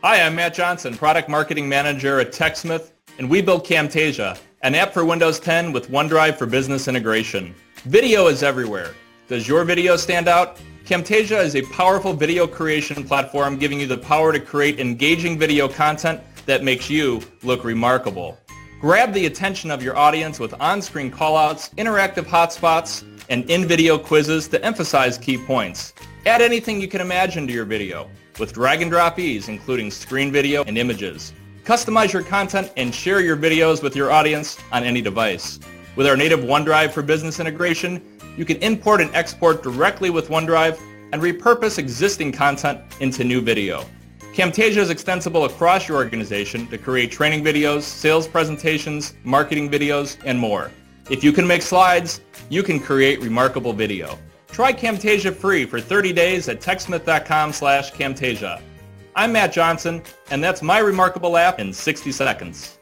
Hi, I'm Matt Johnson, Product Marketing Manager at TechSmith, and we built Camtasia, an app for Windows 10 with OneDrive for business integration. Video is everywhere. Does your video stand out? Camtasia is a powerful video creation platform giving you the power to create engaging video content that makes you look remarkable. Grab the attention of your audience with on-screen callouts, interactive hotspots, and in-video quizzes to emphasize key points. Add anything you can imagine to your video with drag and drop ease, including screen video and images. Customize your content and share your videos with your audience on any device. With our native OneDrive for Business integration, you can import and export directly with OneDrive and repurpose existing content into new video. Camtasia is extensible across your organization to create training videos, sales presentations, marketing videos, and more. If you can make slides, you can create remarkable video. Try Camtasia free for 30 days at techsmith.com slash Camtasia. I'm Matt Johnson, and that's my remarkable app in 60 seconds.